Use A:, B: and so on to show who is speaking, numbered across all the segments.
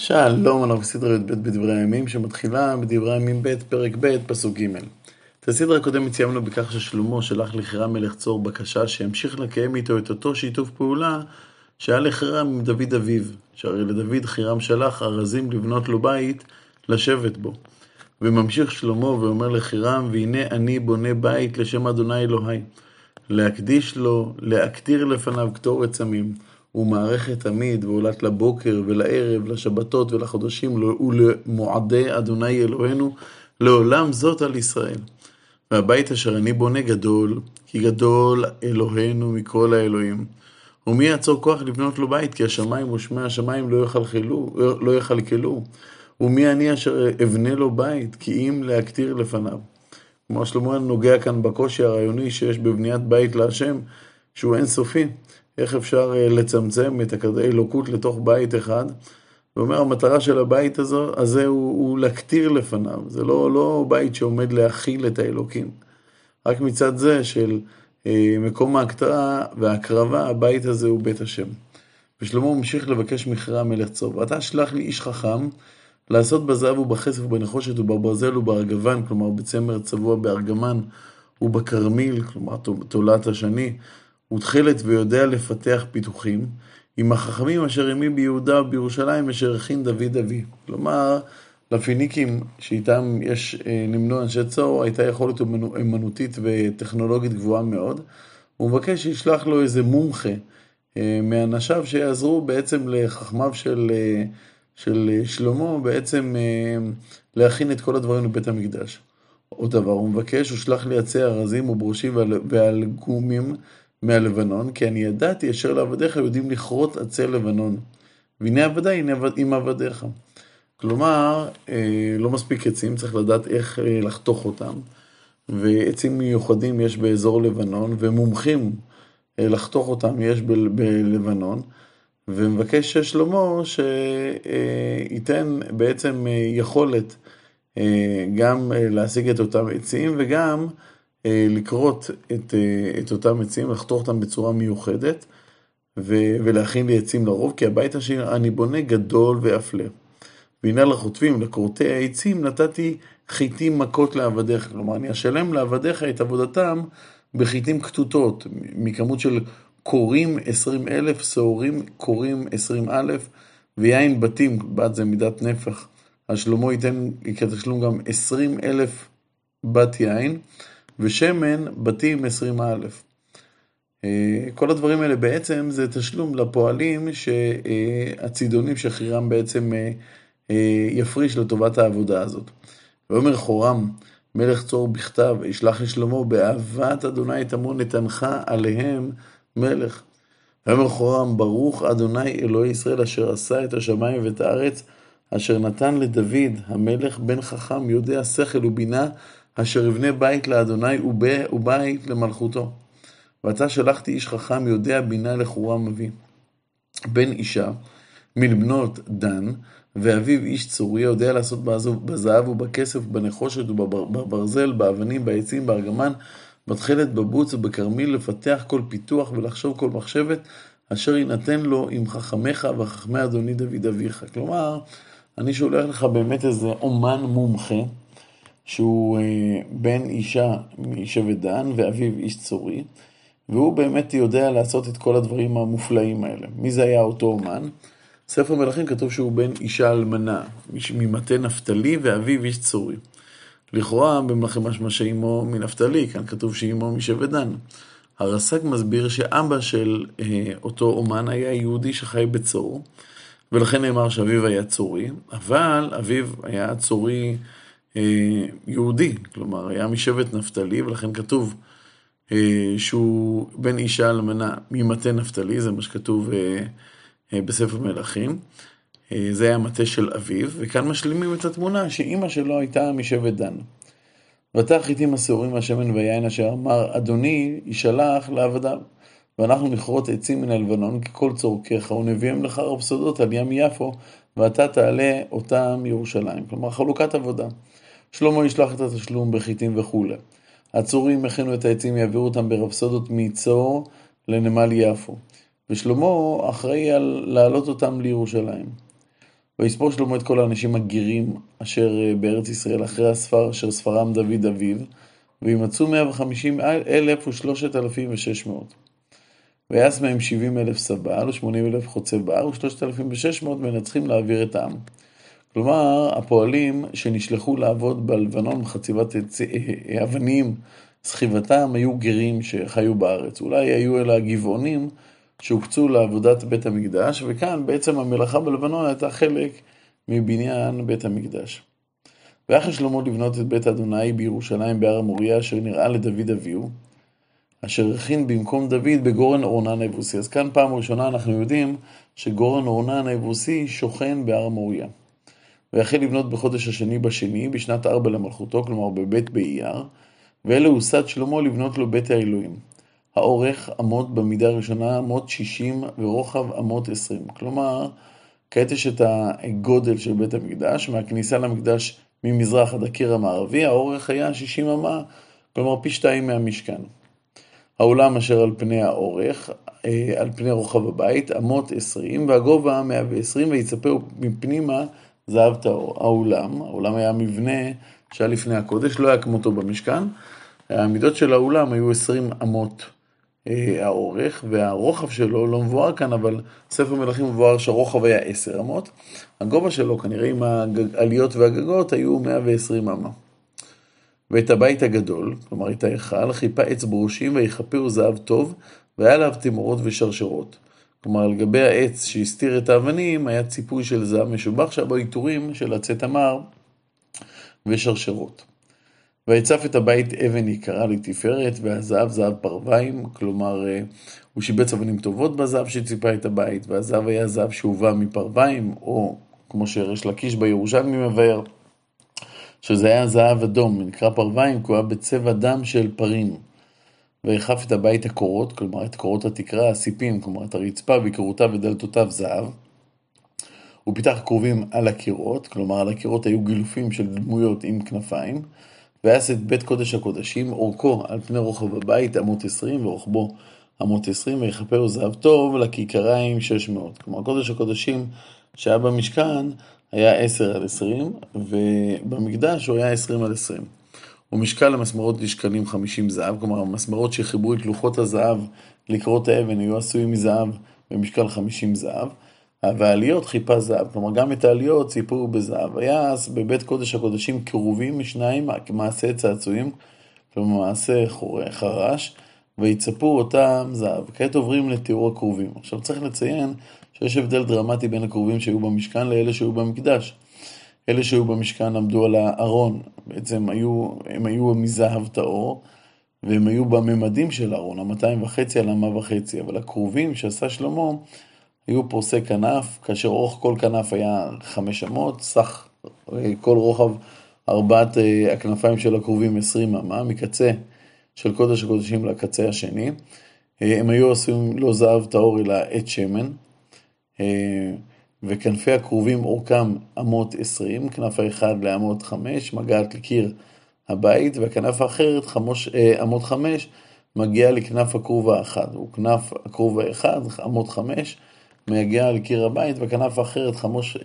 A: שלום, אנחנו בסדרה י"ב בדברי הימים, שמתחילה בדברי הימים ב', פרק ב', פסוק ג'. את הסדרה הקודמת סיימנו בכך ששלמה שלח לחירם מלך צור בקשה שימשיך לקיים איתו את אותו שיתוף פעולה שהיה לחירם עם דוד אביו, שהרי לדוד חירם שלח ארזים לבנות לו בית לשבת בו. וממשיך שלמה ואומר לחירם, והנה אני בונה בית לשם אדוני אלוהי, להקדיש לו, להקטיר לפניו קטורת צמים. ומערכת תמיד, ועולת לבוקר ולערב, לשבתות ולחודשים ולמועדי אדוני אלוהינו, לעולם זאת על ישראל. והבית אשר אני בונה גדול, כי גדול אלוהינו מכל האלוהים. ומי יעצור כוח לבנות לו בית? כי השמיים ושמי השמיים לא יכלכלו, לא יכלכלו. ומי אני אשר אבנה לו בית? כי אם להקטיר לפניו. כלומר, שלמה נוגע כאן בקושי הרעיוני שיש בבניית בית להשם, שהוא אינסופי. איך אפשר אה, לצמצם את האלוקות לתוך בית אחד. הוא אומר, המטרה של הבית הזו, הזה הוא, הוא להקטיר לפניו, זה לא, לא בית שעומד להכיל את האלוקים. רק מצד זה של אה, מקום ההקטרה וההקרבה, הבית הזה הוא בית השם. ושלמה ממשיך לבקש מכרה המלך צור, ואתה שלח לי איש חכם לעשות בזהב ובכסף ובנחושת ובברזל ובארגוון, כלומר בצמר צבוע בארגמן ובכרמיל, כלומר תולעת השני, ותכלת ויודע לפתח פיתוחים, עם החכמים אשר ימי ביהודה ובירושלים אשר הכין דוד אבי. כלומר, לפיניקים שאיתם יש, אה, נמנו אנשי צור, הייתה יכולת אמנותית וטכנולוגית גבוהה מאוד. הוא מבקש שישלח לו איזה מומחה אה, מאנשיו שיעזרו בעצם לחכמיו של, אה, של שלמה, בעצם להכין את כל הדברים לבית המקדש. עוד דבר, הוא מבקש, הוא שלח לי עצי ארזים וברושים ואלגומים מהלבנון, כי אני ידעתי אשר לעבדיך יודעים לכרות עצי לבנון. והנה עבדי, הנה עם עבדיך. כלומר, אה, לא מספיק עצים, צריך לדעת איך אה, לחתוך אותם. ועצים מיוחדים יש באזור לבנון, ומומחים אה, לחתוך אותם יש בלבנון. ומבקש שלמה שייתן בעצם יכולת גם להשיג את אותם עצים וגם לכרות את, אה, את אותם עצים, לחתוך אותם בצורה מיוחדת ו, ולהכין לי עצים לרוב, כי הבית אשר אני בונה גדול ואפלה. והנה לחוטפים, לכורתי העצים, נתתי חיטים מכות לעבדיך. כלומר, אני אשלם לעבדיך את עבודתם בחיטים כתותות, מכמות של קורים עשרים אלף, שעורים קורים עשרים אלף, ויין בתים, בת זה מידת נפח. אז שלמה ייתן כתשלום גם עשרים אלף בת יין. ושמן בתים 20 א'. אה, כל הדברים האלה בעצם זה תשלום לפועלים שהצידונים שחירם בעצם אה, אה, יפריש לטובת העבודה הזאת. ואומר חורם, מלך צור בכתב, ישלח לשלמה באהבת אדוני תמון נתנך עליהם מלך. ויאמר חורם, ברוך אדוני אלוהי ישראל אשר עשה את השמיים ואת הארץ, אשר נתן לדוד המלך בן חכם יודע שכל ובינה אשר יבנה בית לאדוני ובית למלכותו. ועתה שלחתי איש חכם יודע בינה לחורם אבי. בן אישה, מלבנות דן, ואביו איש צורי, יודע לעשות בזהב ובכסף, בנחושת ובברזל, באבנים, בעצים, בארגמן, בתכלת, בבוץ ובכרמיל, לפתח כל פיתוח ולחשוב כל מחשבת, אשר יינתן לו עם חכמיך וחכמי אדוני דוד אביך. כלומר, אני שולח לך באמת איזה אומן מומחה, שהוא אה, בן אישה משבט דן ואביו איש צורי, והוא באמת יודע לעשות את כל הדברים המופלאים האלה. מי זה היה אותו אומן? ספר מלכים כתוב שהוא בן אישה אלמנה, ממטה נפתלי ואביו איש צורי. לכאורה במלכים משמע שאימו מנפתלי, כאן כתוב שאימו משבט דן. הרס"ג מסביר שאבא של אה, אותו אומן היה יהודי שחי בצור, ולכן נאמר שאביו היה צורי, אבל אביו היה צורי יהודי, כלומר היה משבט נפתלי, ולכן כתוב אה, שהוא בן אישה אלמנה ממטה נפתלי, זה מה שכתוב אה, בספר מלכים. זה היה המטה של אביו, וכאן משלימים את התמונה שאימא שלו הייתה משבט דן. ותח איתי השעורים מהשמן והיין אשר אמר, אדוני ישלח לעבדיו. ואנחנו נכרות עצים מן הלבנון ככל צורכך, ונביאים לך רפסודות על ים יפו, ואתה תעלה אותם ירושלים. כלומר, חלוקת עבודה. שלמה ישלח את התשלום בחיטים וכולי. הצורים הכינו את העצים, יעבירו אותם ברפסודות מצור לנמל יפו. ושלמה אחראי על להעלות אותם לירושלים. ויספור שלמה את כל האנשים הגירים אשר אה, בארץ ישראל אחרי הספר אשר ספרם דוד אביו, וימצאו מאה וחמישים אלף ושלושת אלפים ושש מאות. ויעש מהם שבעים אלף סבל ושמונים אלף חוצה בר ושלושת אלפים ושש מאות מנצחים להעביר את העם. כלומר, הפועלים שנשלחו לעבוד בלבנון בחציבת אה, אבנים, סחיבתם, היו גרים שחיו בארץ. אולי היו אלה הגבעונים שהוקצו לעבודת בית המקדש, וכאן בעצם המלאכה בלבנון הייתה חלק מבניין בית המקדש. ויחד שלמה לבנות את בית אדוני בירושלים בהר המוריה, אשר נראה לדוד אביהו, אשר הכין במקום דוד בגורן אורנן היבוסי. אז כאן פעם ראשונה אנחנו יודעים שגורן אורנן היבוסי שוכן בהר המוריה. ויחל לבנות בחודש השני בשני, בשנת ארבע למלכותו, כלומר בבית באייר, ואלה הוסד שלמה לבנות לו בית האלוהים. האורך אמות במידה הראשונה אמות שישים ורוחב אמות עשרים. כלומר, כעת יש את הגודל של בית המקדש, מהכניסה למקדש ממזרח עד הקיר המערבי, האורך היה שישים אמה, כלומר פי שתיים מהמשכן. האולם אשר על פני האורך, אה, על פני רוחב הבית, אמות עשרים, והגובה מאה ועשרים, ויצפהו מפנימה זהב טהור. האולם, האולם היה מבנה שהיה לפני הקודש, לא היה כמותו במשכן. המידות של האולם היו עשרים אמות אה, האורך, והרוחב שלו לא מבואר כאן, אבל ספר מלכים מבואר שהרוחב היה עשר אמות. הגובה שלו, כנראה עם העליות והגגות, היו 120 אמה. ואת הבית הגדול, כלומר את ההיכל, חיפה עץ ברושים ויכפהו זהב טוב, והיה עליו תמורות ושרשרות. כלומר, על גבי העץ שהסתיר את האבנים, היה ציפוי של זהב משובח, שהיה בו עיטורים של עצי תמר ושרשרות. ויצף את הבית אבן יקרה לתפארת, והזהב זהב פרוויים, כלומר, אה, הוא שיבץ אבנים טובות בזהב שציפה את הבית, והזהב היה זהב שהובא מפרוויים, או כמו שריש לקיש בירושלמי מבאר, שזה היה זהב אדום, נקרא פרוויים, כי הוא היה בצבע דם של פרים. ויחף את הבית הקורות, כלומר את קורות התקרה, הסיפים, כלומר את הרצפה וקירותיו ודלתותיו זהב. הוא פיתח כרובים על הקירות, כלומר על הקירות היו גילופים של דמויות עם כנפיים. ויעש את בית קודש הקודשים, אורכו על פני רוחב הבית אמות עשרים, ורוחבו אמות עשרים, ויכפהו זהב טוב לכיכריים שש מאות. כלומר, קודש הקודשים שהיה במשכן היה עשר על עשרים, ובמקדש הוא היה עשרים על עשרים. ומשקל המסמרות לשקלים חמישים זהב, כלומר המסמרות שחיברו את לוחות הזהב לקרות האבן היו עשויים מזהב במשקל חמישים זהב. והעליות חיפה זהב, כלומר גם את העליות סיפרו בזהב. היה אז בבית קודש הקודשים קירובים משניים כמעשה צעצועים, כלומר מעשה חרש, ויצפו אותם זהב. כעת עוברים לתיאור הכרובים. עכשיו צריך לציין שיש הבדל דרמטי בין הכרובים שהיו במשכן לאלה שהיו במקדש. אלה שהיו במשכן עמדו על הארון, בעצם היו, הם היו מזהב טהור, והם היו בממדים של הארון, המאתיים וחצי על המה וחצי, אבל הכרובים שעשה שלמה, היו פורסי כנף, כאשר אורך כל כנף היה חמש אמות, סך אה, כל רוחב ארבעת אה, הכנפיים של הכרובים עשרים אמה, מקצה של קודש הקודשים לקצה השני. אה, הם היו עשויים לא זהב טהור אלא עט שמן, וכנפי הכרובים אורכם אמות עשרים, כנף האחד לאמות חמש, מגעת לקיר הבית, והכנף האחרת, חמוש, אמות חמש, מגיעה לכנף הכרוב האחד, וכנף הכרוב האחד, אמות חמש, מגיעה על קיר הבית, וכנף האחרת,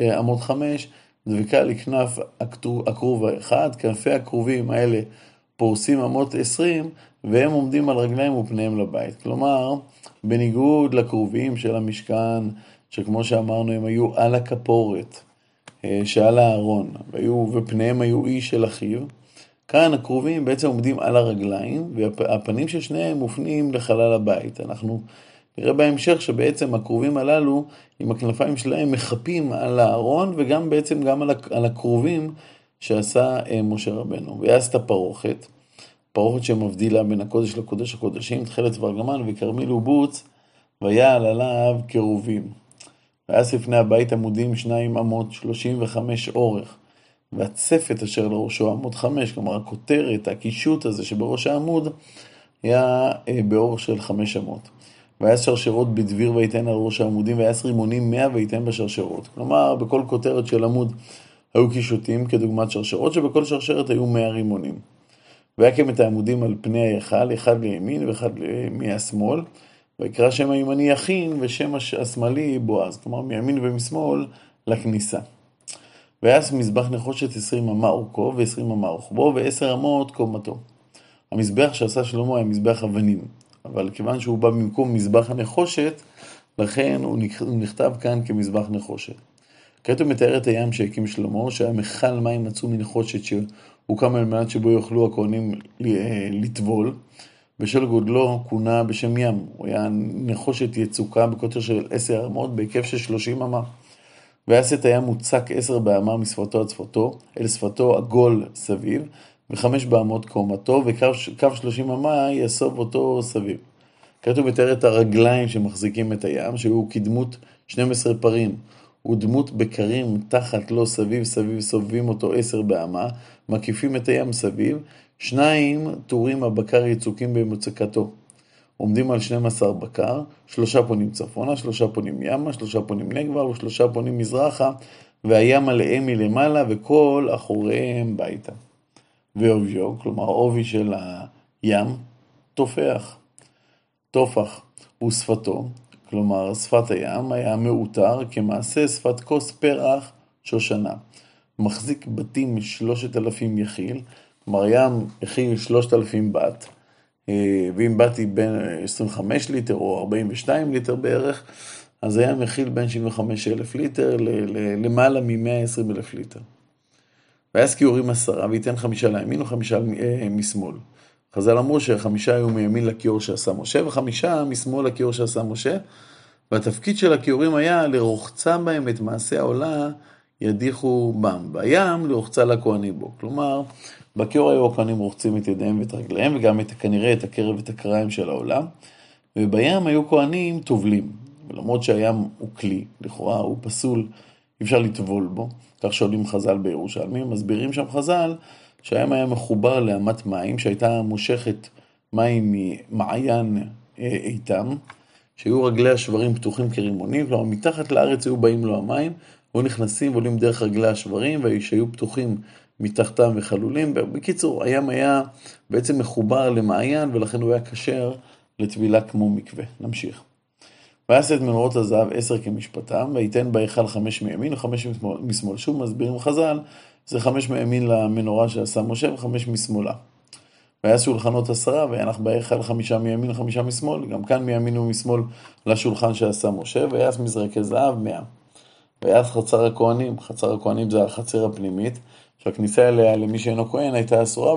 A: אה, עמוד חמש, דבקה לכנף הכרוב האחד, כנפי הכרובים האלה פורסים אמות עשרים, והם עומדים על רגליים ופניהם לבית. כלומר, בניגוד לכרובים של המשכן, שכמו שאמרנו, הם היו על הכפורת, אה, שעל הארון, והיו, ופניהם היו איש של אחיו, כאן הכרובים בעצם עומדים על הרגליים, והפנים של שניהם מופנים לחלל הבית. אנחנו נראה בהמשך שבעצם הכרובים הללו, עם הכנפיים שלהם, מחפים על הארון וגם בעצם גם על הכרובים שעשה אה, משה רבנו. ויעש את הפרוכת, פרוכת שמבדילה בין הקודש לקודש הקודשים, תכלת וארגמן וכרמיל ובוץ, ויעל עליו כרובים. ויעש לפני הבית עמודים שניים אמות, שלושים וחמש אורך. והצפת אשר לראשו עמוד חמש, כלומר הכותרת, הקישוט הזה שבראש העמוד, היה אה, באורך של חמש אמות. ויעש שרשרות בדביר ויתן על ראש העמודים, ויעש רימונים מאה ויתן בשרשרות. כלומר, בכל כותרת של עמוד היו קישוטים כדוגמת שרשרות, שבכל שרשרת היו מאה רימונים. ויקם את העמודים על פני ההיכל, אחד לימין ואחד מהשמאל, ויקרא שם הימני יכין ושם השמאלי בועז, כלומר מימין ומשמאל לכניסה. ויעש מזבח נחושת עשרים אמה אורכו ועשרים אמה רוחבו ועשר אמות קומתו. המזבח שעשה שלמה היה מזבח אבנים, אבל כיוון שהוא בא במקום מזבח הנחושת, לכן הוא נכתב כאן כמזבח נחושת. כעת הוא מתאר את הים שהקים שלמה, שהיה מכל מים עצום מנחושת שהוקם על מנת שבו יוכלו הכהנים לטבול. בשל גודלו כונה בשם ים. הוא היה נחושת יצוקה בקוטר של עשר אמות בהיקף של שלושים אמה. ויעש את הים מוצק עשר באמה משפתו עד שפתו, אל שפתו עגול סביב, וחמש באמות קומתו, וקו שלושים אמה יסוב אותו סביב. כעת הוא מתאר את הרגליים שמחזיקים את הים, שהוא כדמות 12 פרים. ודמות בקרים תחת לו סביב סביב סובבים אותו עשר באמה, מקיפים את הים סביב, שניים טורים הבקר יצוקים במוצקתו. עומדים על 12 בקר, שלושה פונים צפונה, שלושה פונים ימה, שלושה פונים נגבה ושלושה פונים מזרחה, והים עליהם מלמעלה וכל אחוריהם ביתה. ועוביו, כלומר עובי של הים, תופח. טופח הוא שפתו, כלומר שפת הים, היה מעוטר כמעשה שפת כוס פרח שושנה. מחזיק בתים משלושת אלפים יחיל, כלומר ים הכיל שלושת אלפים בת, אה, ואם בת היא בין 25 ליטר או 42 ליטר בערך, אז הים מכיל בין 75 אלף ליטר למעלה מ-120 אלף ליטר. ויעש כיורים עשרה, וייתן חמישה לימין וחמישה אה, משמאל. חז"ל אמרו שחמישה היו מימין לכיור שעשה משה, וחמישה משמאל לכיור שעשה משה, והתפקיד של הכיורים היה לרוחצה בהם את מעשה העולה, ידיחו בם. בים לרוחצה לכהנים בו. כלומר, בכיור היו הכהנים רוחצים את ידיהם ואת רגליהם, וגם את, כנראה את הקרב ואת הקריים של העולם, ובים היו כהנים טובלים. ולמרות שהים הוא כלי, לכאורה הוא פסול, אי אפשר לטבול בו, כך שואלים חז"ל בירושלמי, מסבירים שם חז"ל שהים היה מחובר לאמת מים שהייתה מושכת מים ממעיין אה, איתם, שהיו רגלי השברים פתוחים כרימונים, כלומר מתחת לארץ היו באים לו המים, היו נכנסים ועולים דרך רגלי השברים, שהיו פתוחים מתחתם וחלולים. בקיצור, הים היה בעצם מחובר למעיין, ולכן הוא היה כשר לטבילה כמו מקווה. נמשיך. ויעש את מנורות הזהב עשר כמשפטם, וייתן בהיכל חמש מימין וחמש משמאל. שוב מסבירים חז"ל, זה חמש מימין למנורה שעשה משה וחמש משמאלה. ויעש שולחנות עשרה, וינח בהיכל חמישה מימין וחמישה משמאל, גם כאן מימין ומשמאל לשולחן שעשה משה, ויעש מזרקי זהב מאה. ויעש חצר הכהנים, חצר הכהנים זה החצר הפנימית, שהכניסה אליה למי שאינו כהן הייתה אסורה,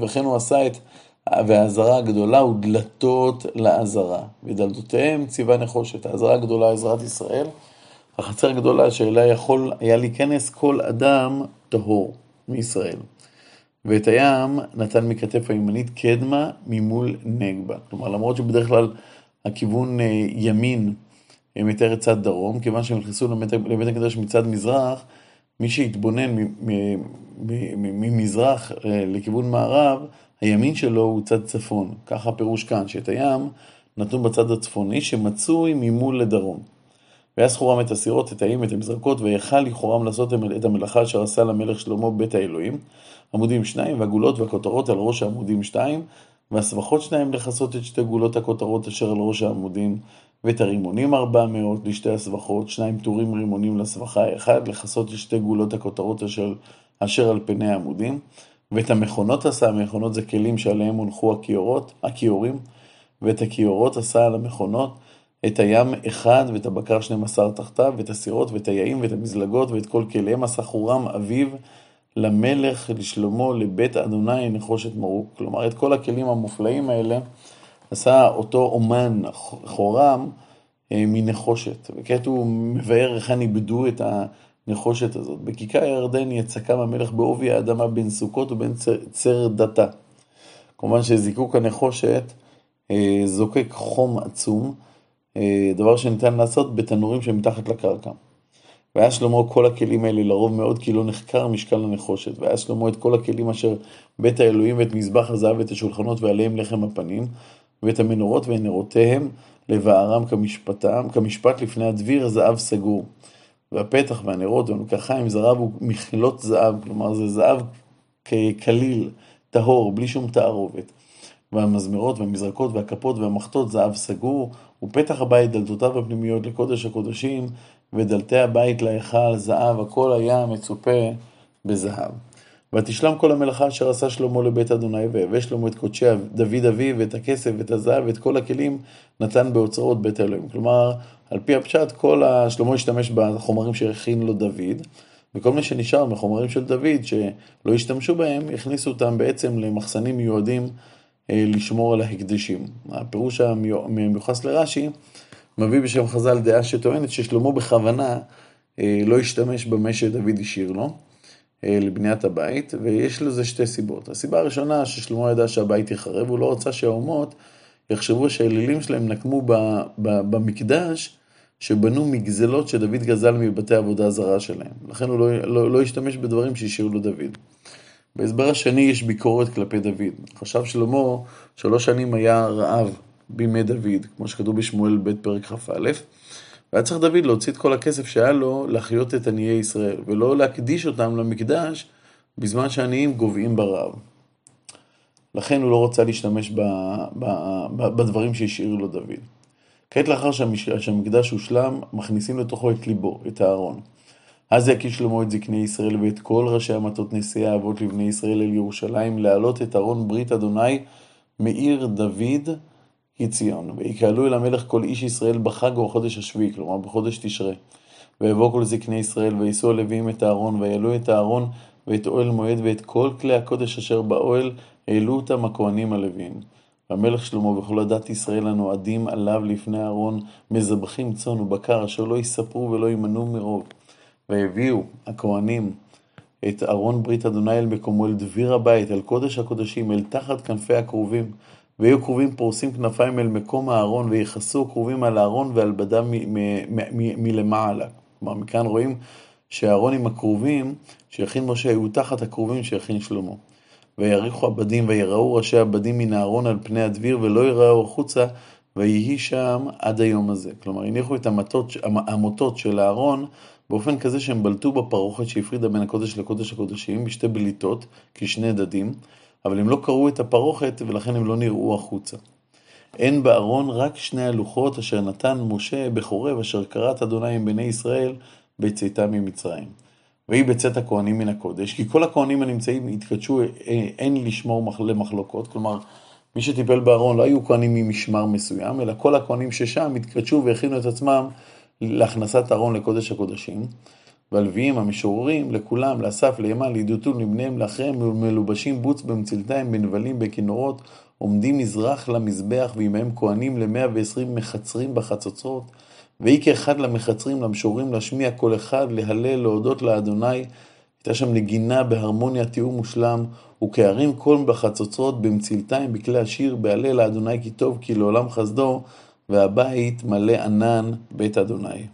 A: וכן הוא עשה את, והאזהרה הגדולה הוא דלתות לאזהרה, ודלתותיהם ציווה נחושת. האזהרה הגדולה עזרת ישראל, החצר הגדולה שאליה יכול היה להיכנס כל אדם טהור מישראל. ואת הים נתן מכתף הימנית קדמה ממול נגבה. כלומר, למרות שבדרך כלל הכיוון אה, ימין מתאר את צד דרום, כיוון שהם נכנסו לבית הקדוש מצד מזרח, מי שהתבונן ממזרח אה, לכיוון מערב, הימין שלו הוא צד צפון. ככה הפירוש כאן, שאת הים נתנו בצד הצפוני שמצוי ממול לדרום. והיה זכורם את הסירות, את האיים, את המזרקות, ויכל לכאורם לעשות את המלאכה אשר עשה למלך שלמה בית האלוהים. עמודים שניים, והגולות והכותרות על ראש העמודים שתיים, והסבכות שניים לכסות את שתי גולות הכותרות אשר על ראש העמודים, ואת הרימונים ארבע מאות לשתי הסבכות, שניים טורים רימונים לסבכה האחד, לכסות את שתי גולות הכותרות אשר, אשר על פני העמודים, ואת המכונות עשה, המכונות זה כלים שעליהם הונחו הכיורות, הכיורים, ואת הכיורות עשה על המכונות, את הים אחד, ואת הבקר שנים עשר תחתיו, ואת הסירות, ואת היעים, ואת המזלגות, ואת כל כליהם עשה חורם אביו למלך, לשלמה, לבית אדוני נחושת מרוק. כלומר, את כל הכלים המופלאים האלה עשה אותו אומן חורם אה, מנחושת. וכעת הוא מבאר היכן איבדו את הנחושת הזאת. בכיכר הירדן יצקם המלך בעובי האדמה בין סוכות ובין צר דתה. כמובן שזיקוק הנחושת אה, זוקק חום עצום, דבר שניתן לעשות בתנורים שמתחת לקרקע. והיה שלמה כל הכלים האלה לרוב מאוד כי לא נחקר משקל הנחושת. והיה שלמה את כל הכלים אשר בית האלוהים ואת מזבח הזהב ואת השולחנות ועליהם לחם הפנים, ואת המנורות ונרותיהם לבערם כמשפטם, כמשפט לפני הדביר זהב סגור. והפתח והנרות והמקרחיים זרב ומכלות זהב, כלומר זה זהב כליל, טהור, בלי שום תערובת. והמזמרות והמזרקות והכפות והמחטות זהב סגור, ופתח הבית דלתותיו הפנימיות לקודש הקודשים, ודלתי הבית להיכל זהב, הכל היה מצופה בזהב. ותשלם כל המלאכה אשר עשה שלמה לבית אדוני, והבא שלמה את קודשי דוד אביו, ואת הכסף, ואת הזהב, ואת כל הכלים, נתן באוצרות בית אלוהים. כלומר, על פי הפשט, כל שלמה השתמש בחומרים שהכין לו דוד, וכל מה שנשאר מחומרים של דוד, שלא השתמשו בהם, הכניסו אותם בעצם למחסנים מיועדים לשמור על ההקדשים. הפירוש המיוחס לרש"י, מביא בשם חז"ל דעה שטוענת ששלמה בכוונה אה, לא השתמש במה שדוד השאיר לו. אה, לבניית הבית, ויש לזה שתי סיבות. הסיבה הראשונה, ששלמה ידע שהבית יחרב, הוא לא רצה שהאומות יחשבו שהאלילים שלהם נקמו במקדש, שבנו מגזלות שדוד גזל מבתי עבודה זרה שלהם. לכן הוא לא, לא, לא השתמש בדברים שהשאירו לו דוד. בהסבר השני יש ביקורת כלפי דוד. חשב שלמה, שלוש שנים היה רעב בימי דוד, כמו שכתוב בשמואל ב' פרק כ"א, והיה צריך דוד להוציא את כל הכסף שהיה לו להחיות את עניי ישראל, ולא להקדיש אותם למקדש בזמן שהעניים גוועים ברעב. לכן הוא לא רצה להשתמש ב, ב, ב, בדברים שהשאיר לו דוד. כעת לאחר שהמקדש הושלם, מכניסים לתוכו את ליבו, את הארון. אז יקיש שלמה את זקני ישראל ואת כל ראשי המטות נשיאי האבות לבני ישראל אל ירושלים, להעלות את ארון ברית אדוני מעיר דוד היא ציון. ויקהלו אל המלך כל איש ישראל בחג ובחודש השביעי, כלומר בחודש תשרה. ויבוא כל זקני ישראל, ויישאו הלוויים את הארון, ויעלו את הארון ואת אוהל מועד, ואת כל כלי הקודש אשר באוהל, העלו אותם הכהנים הלוויים. והמלך שלמה וכל הדת ישראל הנועדים עליו לפני הארון, מזבחים צאן ובקר, אשר לא יספרו ולא יימנעו מרוב. והביאו הכהנים את ארון ברית אדוני אל מקומו, אל דביר הבית, אל קודש הקודשים, אל תחת כנפי הכרובים. ויהיו כרובים פורסים כנפיים אל מקום הארון, ויכסו כרובים על הארון ועל בדם מלמעלה. כלומר, מכאן רואים שהארון עם הכרובים שיכין משה היו תחת הכרובים שיכין שלמה. ויריחו הבדים ויראו ראשי הבדים מן הארון על פני הדביר ולא יראו החוצה ויהי שם עד היום הזה. כלומר, הניחו את המוטות של הארון באופן כזה שהם בלטו בפרוכת שהפרידה בין הקודש לקודש הקודשים בשתי בליטות, כשני דדים, אבל הם לא קראו את הפרוכת ולכן הם לא נראו החוצה. אין בארון רק שני הלוחות אשר נתן משה בחורב אשר כרת אדוני עם בני ישראל בצאתם ממצרים. ויהי בצאת הכהנים מן הקודש, כי כל הכהנים הנמצאים התקדשו אין לשמור למחלוקות, כלומר מי שטיפל בארון לא היו כהנים ממשמר מסוים, אלא כל הכהנים ששם התקדשו והכינו את עצמם להכנסת ארון לקודש הקודשים. והלוויים המשוררים לכולם, לאסף, לימן, לידותון, לבניהם, לאחריהם, מלובשים בוץ במצלתיים, בנבלים, בכינורות, עומדים מזרח למזבח, ועמהם כהנים למאה ועשרים מחצרים בחצוצרות. ויהי כאחד למחצרים, למשוררים, להשמיע כל אחד, להלל, להודות לאדוני. הייתה שם נגינה בהרמוניה, תיאום מושלם, וכערים קול בחצוצרות, במצלתיים, בכלי השיר, בהלל לאדוני כי טוב, כי לעולם חסדו, והבית מלא ענן, בית אדוני.